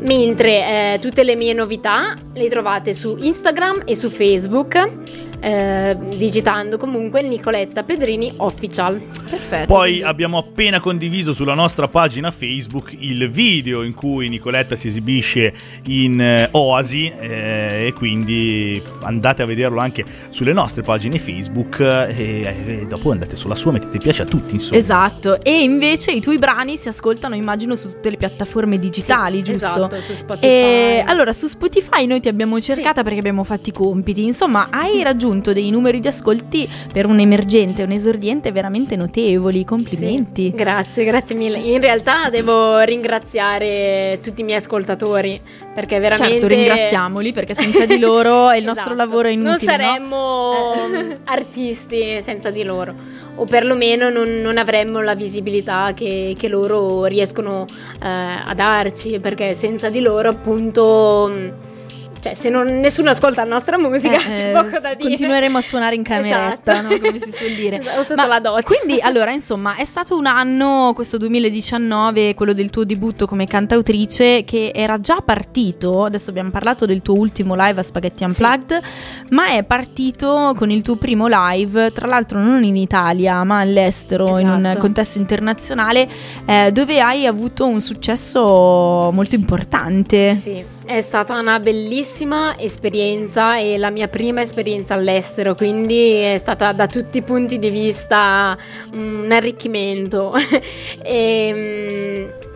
Mentre eh, tutte le mie novità le trovate su Instagram e su Facebook eh, digitando comunque Nicoletta Pedrini Official. Perfetto. Poi quindi. abbiamo appena condiviso sulla nostra pagina Facebook il video in cui Nicoletta si esibisce in eh, Oasi eh, e quindi andate a vederlo anche sulle nostre pagine Facebook e, e, dopo andate sulla sua, mettete piace a tutti insomma. Esatto, e invece i tuoi brani si ascoltano immagino su tutte le piattaforme digitali, sì, giusto? Esatto, su Spotify. E, allora su Spotify noi ti abbiamo cercata sì. perché abbiamo fatto i compiti, insomma hai raggiunto raggiunto dei numeri di ascolti per un emergente, un esordiente veramente notevoli. Complimenti. Sì, grazie, grazie mille. In realtà devo ringraziare tutti i miei ascoltatori perché veramente. Certo, ringraziamoli perché senza di loro il nostro esatto. lavoro è inutile. Non saremmo no? artisti senza di loro, o perlomeno non, non avremmo la visibilità che, che loro riescono eh, a darci perché senza di loro, appunto cioè, se non, nessuno ascolta la nostra musica, eh, c'è poco da dire. Continueremo a suonare in cameretta, esatto. no? come si suol dire. o sotto Ma la doccia. Quindi, allora, insomma, è stato un anno, questo 2019, quello del tuo debutto come cantautrice, che era già partito. Adesso abbiamo parlato del tuo ultimo live a Spaghetti Unplugged, sì. ma è partito con il tuo primo live, tra l'altro non in Italia, ma all'estero, esatto. in un esatto. contesto internazionale, eh, dove hai avuto un successo molto importante. Sì. È stata una bellissima esperienza e la mia prima esperienza all'estero, quindi è stata da tutti i punti di vista un arricchimento. e, è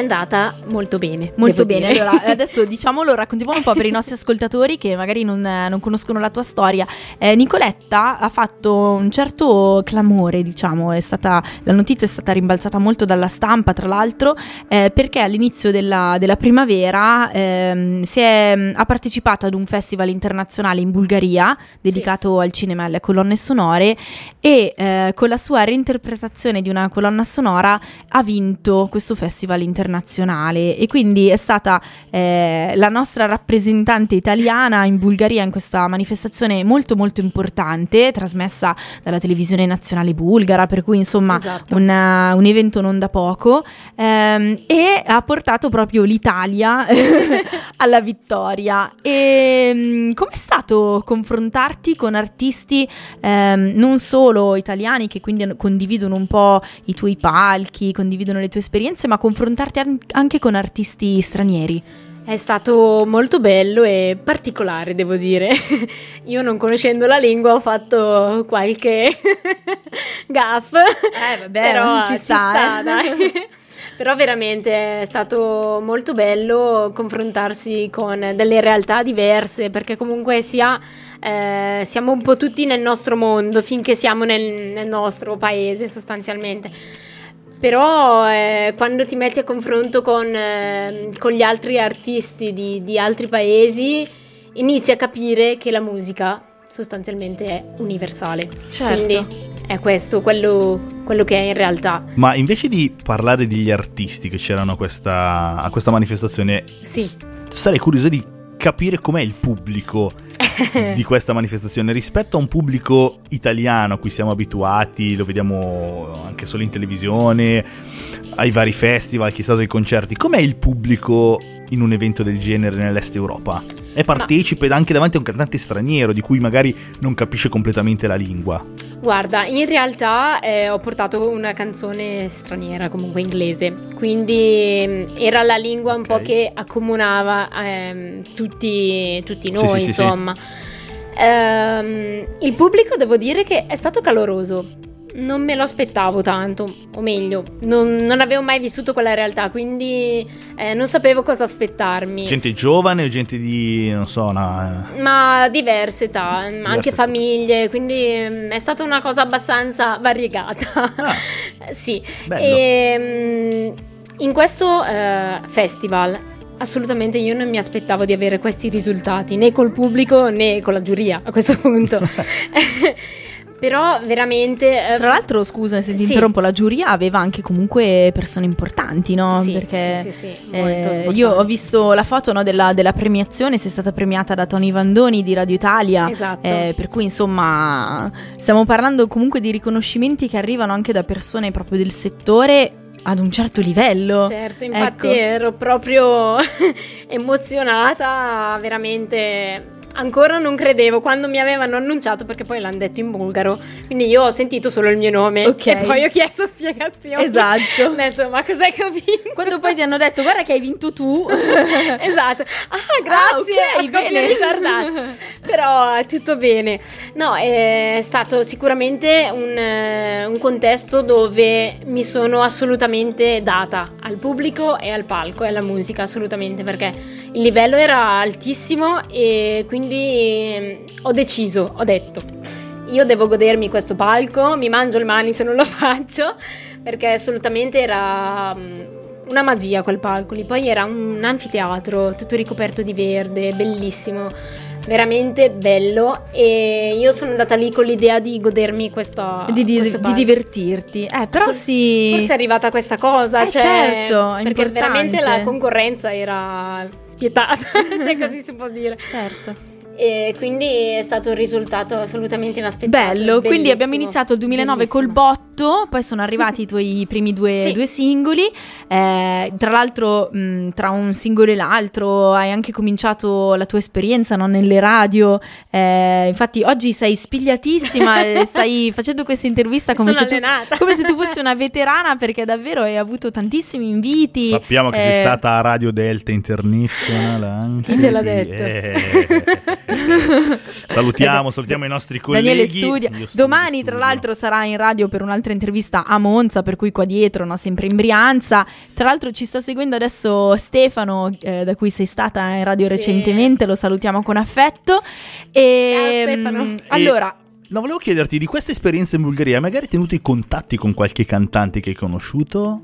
andata molto bene. Molto bene. Dire. Allora, adesso diciamolo, raccontiamo un po' per i nostri ascoltatori che magari non, non conoscono la tua storia. Eh, Nicoletta ha fatto un certo clamore, diciamo, è stata, la notizia è stata rimbalzata molto dalla stampa, tra l'altro, eh, perché all'inizio della, della primavera eh, è, ha partecipato ad un festival internazionale in Bulgaria dedicato sì. al cinema e alle colonne sonore e eh, con la sua reinterpretazione di una colonna sonora ha vinto questo festival internazionale internazionale e quindi è stata eh, la nostra rappresentante italiana in Bulgaria in questa manifestazione molto molto importante trasmessa dalla televisione nazionale bulgara per cui insomma esatto. una, un evento non da poco ehm, e ha portato proprio l'Italia alla vittoria e mm, com'è stato confrontarti con artisti ehm, non solo italiani che quindi condividono un po' i tuoi palchi condividono le tue esperienze ma confrontarti confrontarti anche con artisti stranieri. È stato molto bello e particolare, devo dire. Io non conoscendo la lingua ho fatto qualche gaff. Eh, vabbè, però ci sta, ci sta dai. Però veramente è stato molto bello confrontarsi con delle realtà diverse, perché comunque sia eh, siamo un po' tutti nel nostro mondo finché siamo nel, nel nostro paese sostanzialmente. Però eh, quando ti metti a confronto con, eh, con gli altri artisti di, di, altri paesi, inizi a capire che la musica sostanzialmente è universale. Certo. Quindi è questo quello, quello, che è in realtà. Ma invece di parlare degli artisti che c'erano a questa, a questa manifestazione, sì. sarei curioso di capire com'è il pubblico di questa manifestazione rispetto a un pubblico italiano a cui siamo abituati, lo vediamo anche solo in televisione, ai vari festival, chi è stato ai concerti. Com'è il pubblico in un evento del genere nell'est Europa? È partecipe anche davanti a un cantante straniero di cui magari non capisce completamente la lingua. Guarda, in realtà eh, ho portato una canzone straniera, comunque inglese, quindi mm, era la lingua un okay. po' che accomunava ehm, tutti, tutti, noi, sì, sì, insomma. Sì, ehm, il pubblico devo dire che è stato caloroso non me lo aspettavo tanto, o meglio, non, non avevo mai vissuto quella realtà, quindi eh, non sapevo cosa aspettarmi. Gente giovane o gente di, non so, una... Eh, Ma diverse età, diverse anche età. famiglie, quindi mm, è stata una cosa abbastanza variegata. Ah, sì. Bello. E, ehm, in questo eh, festival assolutamente io non mi aspettavo di avere questi risultati né col pubblico né con la giuria a questo punto. Però veramente. Eh, Tra l'altro, scusa se ti sì. interrompo, la giuria aveva anche comunque persone importanti, no? Sì, Perché sì, sì, sì eh, io ho visto la foto no, della, della, premiazione, sei stata premiata da Tony Vandoni di Radio Italia. Esatto. Eh, per cui, insomma, stiamo parlando comunque di riconoscimenti che arrivano anche da persone proprio del settore ad un certo livello. Certo, infatti ecco. ero proprio emozionata, veramente ancora non credevo quando mi avevano annunciato perché poi l'hanno detto in bulgaro. Quindi io ho sentito solo il mio nome okay. e poi ho chiesto spiegazioni. Esatto. Ho detto ma cos'è che ho vinto? Quando poi ti hanno detto guarda che hai vinto tu. Esatto. Ah grazie ah, okay, bene. ritardato però è tutto bene. No è stato sicuramente un, eh, un contesto dove mi sono assolutamente data al pubblico e al palco e alla musica assolutamente perché il livello era altissimo e quindi quindi mm, ho deciso, ho detto, io devo godermi questo palco, mi mangio le mani se non lo faccio, perché assolutamente era mm, una magia quel palco lì. Poi era un anfiteatro tutto ricoperto di verde, bellissimo, veramente bello. E io sono andata lì con l'idea di godermi questa. Di, di, di divertirti. Eh, però so, sì. Forse è arrivata questa cosa. Eh, cioè, certo, perché importante. veramente la concorrenza era spietata, se così si può dire. Certo e quindi è stato un risultato assolutamente inaspettato. Bello, bellissimo. quindi abbiamo iniziato il 2009 bellissimo. col botto, poi sono arrivati i tuoi primi due, sì. due singoli, eh, tra l'altro mh, tra un singolo e l'altro hai anche cominciato la tua esperienza no? nelle radio, eh, infatti oggi sei spigliatissima e stai facendo questa intervista come se, tu, come se, tu, fossi una veterana perché davvero hai avuto tantissimi inviti. Sappiamo che sei eh, stata a Radio Delta International anche. Chi te l'ha detto? Salutiamo, salutiamo i nostri colleghi. Daniele studia. Domani, tra l'altro, sarà in radio per un'altra intervista a Monza, per cui qua dietro, no, sempre in Brianza. Tra l'altro ci sta seguendo adesso Stefano, eh, da cui sei stata in radio sì. recentemente, lo salutiamo con affetto. E, Ciao Stefano. Mh, allora, No, volevo chiederti di questa esperienza in Bulgaria, magari hai tenuto i contatti con qualche cantante che hai conosciuto?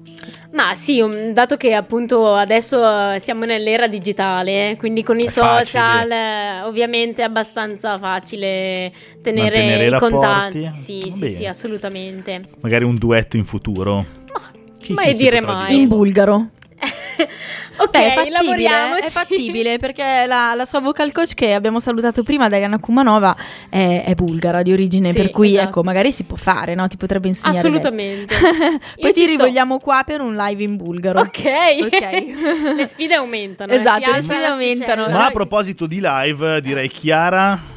Ma sì, um, dato che appunto adesso eh, siamo nell'era digitale, quindi con i è social eh, ovviamente è abbastanza facile tenere, Mantenere i contatti. Sì, sì, sì, assolutamente. Magari un duetto in futuro. Ma mai dire mai. In bulgaro. ok, Beh, è fattibile, è fattibile perché la, la, sua vocal coach che abbiamo salutato prima, Dariana Kumanova, è, è bulgara di origine, sì, per cui esatto. ecco, magari si può fare, no? Ti potrebbe insegnare. Assolutamente. Poi ti rivogliamo qua per un live in bulgaro. Ok. okay. le sfide aumentano. Eh, esatto, le sfide aumentano. Ma a proposito di live, direi Chiara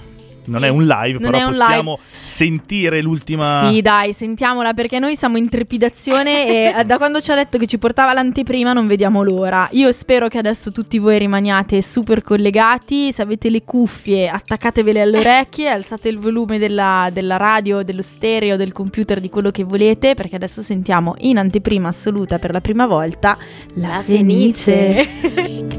Non Sì, è un live, non però un possiamo sentire l'ultima. Sì, dai, sentiamola perché noi siamo in trepidazione e eh, da quando ci ha detto che ci portava l'anteprima non vediamo l'ora. Io spero che adesso tutti voi rimaniate super collegati. Se avete le cuffie, attaccatevele alle orecchie, alzate il volume della, della radio, dello stereo, del computer, di quello che volete, perché adesso sentiamo in anteprima assoluta per la prima volta la, Fenice. Come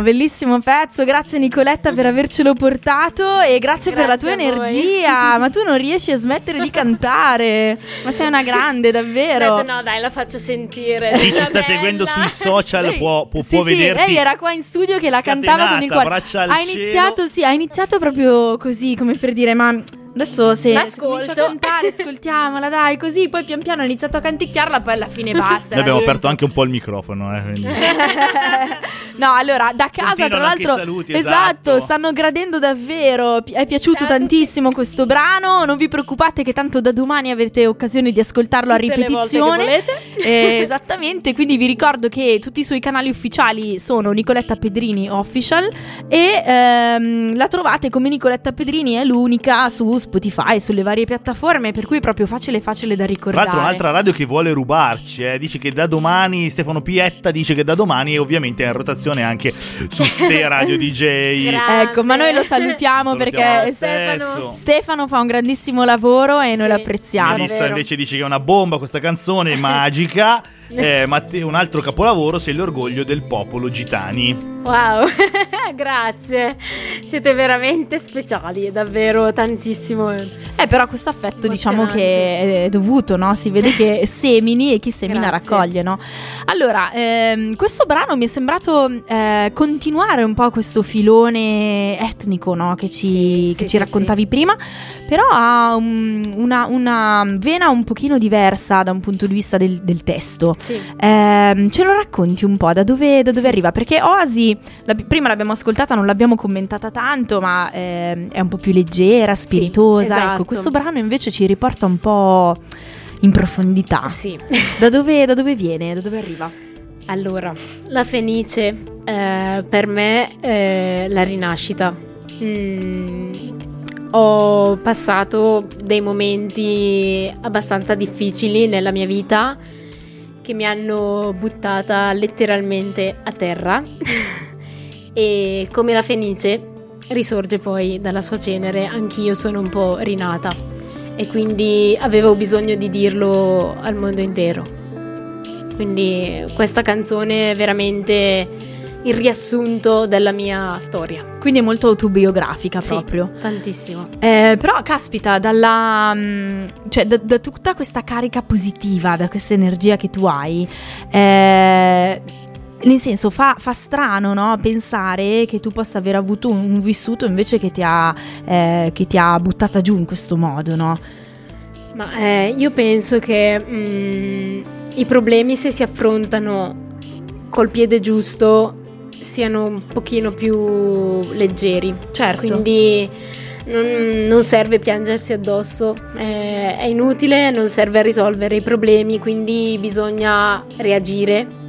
bellissimo, bellissimo pezzo. Grazie Nicoletta per avercelo portato e grazie, per la tua Grazie energia. Ma tu non riesci a smettere di cantare. Ma sei una grande, davvero. detto no, dai, la faccio sentire. Chi ci sta bella. seguendo sui social Lei- può, può, sì, può sì, vederti. lei era qua in studio che la cantava con il cuore. braccia al ha cielo. iniziato, sì, ha iniziato proprio così, come per dire, ma adesso se comincio a cantare, ascoltiamola, dai, così, poi pian piano ha iniziato a canticchiarla, poi alla fine basta. Noi abbiamo era aperto anche un po' il microfono. Eh, no, allora, da casa tra Continuano anche i l'altro saluti, esatto, esatto. stanno gradendo davvero. È piaciuto Ciao tantissimo questo brano. Non vi preoccupate che tanto da domani avrete occasione di ascoltarlo Tutte a le volte che ripetizione. volete. Eh, esattamente, quindi vi ricordo che tutti i suoi canali ufficiali sono Nicoletta Pedrini Official e ehm, la trovate come Nicoletta Pedrini, è l'unica su Spotify, sulle varie piattaforme, per cui è proprio facile facile da Tra ricordare. l'altro un'altra radio che vuole rubarci, eh, dice che da domani, Stefano Pietta dice che da domani ovviamente è in rotazione anche su ste radio DJ. Ecco, ma noi lo salutiamo, Salutiamo perché Stefano. Stefano fa un grandissimo lavoro e noi Sì. lo apprezziamo. Melissa invece dice che è una bomba questa canzone, magica. Eh, Matteo, un altro capolavoro, sei l'orgoglio del popolo gitani. Wow, grazie. Siete veramente speciali, davvero tantissimo. Eh, però questo affetto diciamo che è dovuto, no? Si vede che semini e chi semina Grazie. raccoglie, no? Allora, ehm, questo brano mi è sembrato eh, continuare un po' questo filone etnico, no? Che ci, Sì, che sì, ci sì, raccontavi prima, però ha un- una, una vena un pochino diversa da un punto di vista del, del testo. Sì. Ehm, ce lo racconti un po' da dove, da dove arriva? Perché Oasi, la- prima l'abbiamo ascoltata, non l'abbiamo commentata tanto, ma ehm, è un po' più leggera, spiritosa. esatto. Ecco, questo brano invece ci riporta un po' in profondità. Sì. Da dove, da dove viene? Da dove arriva? Allora, la Fenice eh, per me è la rinascita. Mm, ho passato dei momenti abbastanza difficili nella mia vita che mi hanno buttata letteralmente a terra e come la Fenice risorge poi dalla sua cenere, anch'io sono un po' rinata e quindi avevo bisogno di dirlo al mondo intero. Quindi questa canzone veramente il riassunto della mia storia. Quindi è molto autobiografica Sì. proprio. Tantissimo. Eh, però caspita, dalla, mm, cioè, da, da tutta questa carica positiva, da questa energia che tu hai, eh, nel senso fa, fa strano no? pensare che tu possa aver avuto un, un vissuto invece che ti, ha, eh, che ti ha buttata giù in questo modo, no? Ma eh, io penso che mm, i problemi se si affrontano col piede giusto siano un pochino più leggeri. Certo. Quindi non, non serve piangersi addosso, eh, è inutile, non serve a risolvere i problemi, quindi bisogna reagire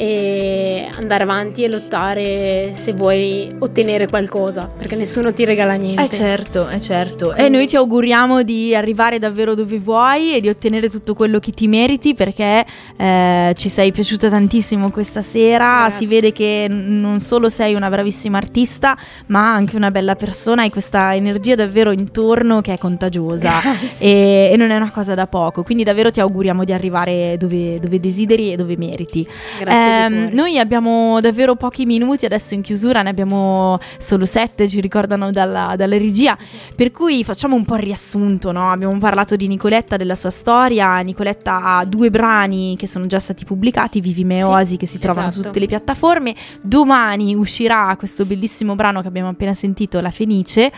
e andare avanti e lottare se vuoi ottenere qualcosa, perché nessuno ti regala niente. Eh certo, è certo. E noi ti auguriamo di arrivare davvero dove vuoi e di ottenere tutto quello che ti meriti perché eh, ci sei piaciuta tantissimo questa sera. Grazie. Si vede che non solo sei una bravissima artista, ma anche una bella persona. Hai questa energia davvero intorno che è contagiosa e, e non è una cosa da poco. Quindi davvero ti auguriamo di arrivare dove, dove desideri e dove meriti. Grazie di Ehm, cuore. noi abbiamo davvero pochi minuti, adesso in chiusura ne abbiamo solo sette, ci ricordano dalla, dalla regia, per cui facciamo un po' il riassunto, no? Abbiamo parlato di Nicoletta, della sua storia, Nicoletta ha due brani che sono già stati pubblicati, Vivi me Sì, che si trovano su esatto. tutte le piattaforme, domani uscirà questo bellissimo brano che abbiamo appena sentito, La Fenice,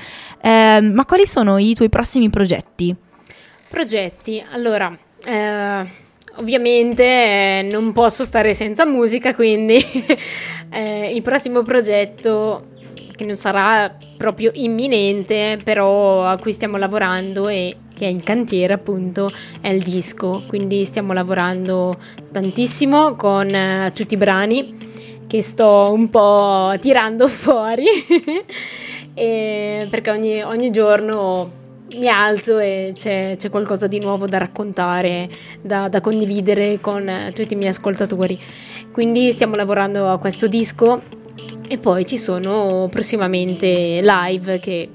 Ehm, ma quali sono i tuoi prossimi progetti? Progetti, allora, eh, ovviamente eh, non posso stare senza musica, quindi eh, il prossimo progetto, che non sarà proprio imminente, però a cui stiamo lavorando e che è in cantiere appunto, è il disco, quindi stiamo lavorando tantissimo con eh, tutti i brani che sto un po' tirando fuori, e- perché ogni, ogni giorno mi alzo e c'è, c'è qualcosa di nuovo da raccontare, da, da condividere con eh, tutti i miei ascoltatori. Quindi stiamo lavorando a questo disco e poi ci sono prossimamente live che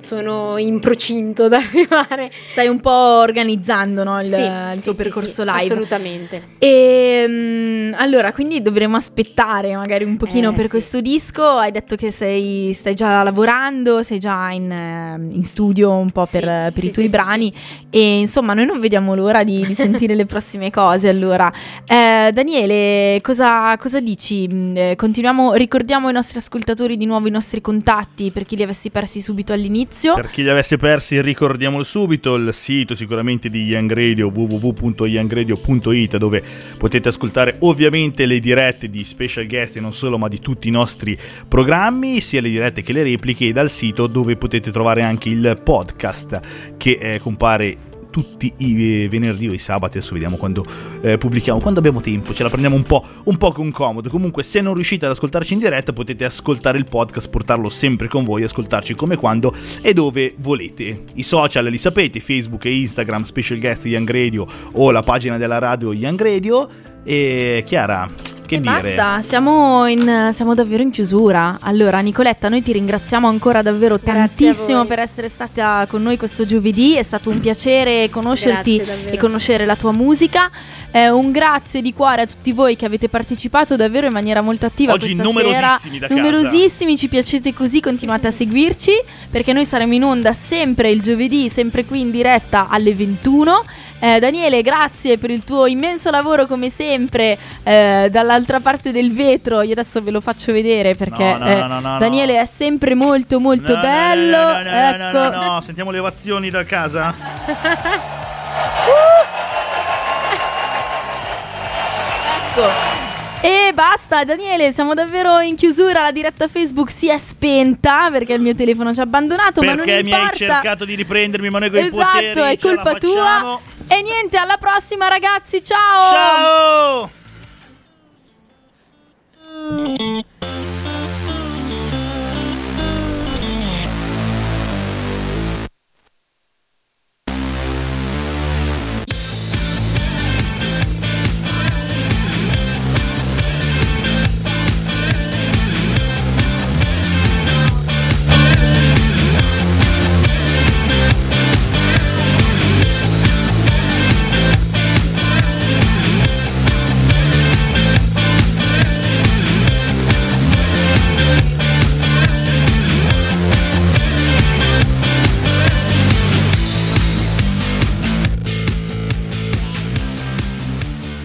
sono in procinto da arrivare. Stai un po' organizzando no, il, Sì, il tuo sì, percorso sì, live. Assolutamente. E mm, allora, quindi dovremo aspettare magari un pochino Eh, per questo disco. Hai detto che sei, stai già lavorando, sei già in, eh, in studio un po' per, per i tuoi brani. E insomma, noi non vediamo l'ora di, di sentire le prossime cose. Allora, Eh, Daniele, cosa, cosa dici? Mm, eh, Continuiamo, ricordiamo ai nostri ascoltatori di nuovo i nostri contatti per chi li avessi persi subito all'inizio. Per chi li avesse persi, ricordiamolo subito: il sito sicuramente di Young Radio www.youngradio.it, dove potete ascoltare ovviamente le dirette di special guest e non solo, ma di tutti i nostri programmi, sia le dirette che le repliche, e dal sito dove potete trovare anche il podcast che eh, compare tutti i eh, venerdì o i sabati, adesso vediamo quando eh, pubblichiamo, quando abbiamo tempo, ce la prendiamo un po', un po' con comodo. Comunque se non riuscite ad ascoltarci in diretta potete ascoltare il podcast, portarlo sempre con voi, ascoltarci come quando e dove volete. I social li sapete, Facebook e Instagram, Special Guest Young Radio o la pagina della radio Young Radio. E Chiara, che e dire? basta, siamo, in- siamo davvero in chiusura. Allora, Nicoletta, noi ti ringraziamo ancora davvero Grazie tantissimo per essere stata con noi questo giovedì. È stato un piacere conoscerti Grazie, e conoscere la tua musica. Eh, un grazie di cuore a tutti voi che avete partecipato davvero in maniera molto attiva Oggi questa numerosissimi sera. da casa. Numerosissimi, ci piacete così, continuate a seguirci perché noi saremo in onda sempre il giovedì, sempre qui in diretta alle 21. Eh, Daniele, grazie per il tuo immenso lavoro come sempre eh, dall'altra parte del vetro. Io adesso ve lo faccio vedere perché No, no, eh, no, Daniele è sempre molto molto bello. No, no, ecco. no, no, no, sentiamo le ovazioni da casa. Ecco. E basta, Daniele, siamo davvero in chiusura. La diretta Facebook si è spenta perché il mio telefono ci ha abbandonato. ma non Perché mi hai cercato di riprendermi, ma noi con i Esatto, è colpa tua. E niente, alla prossima, ragazzi. Ciao. Ciao!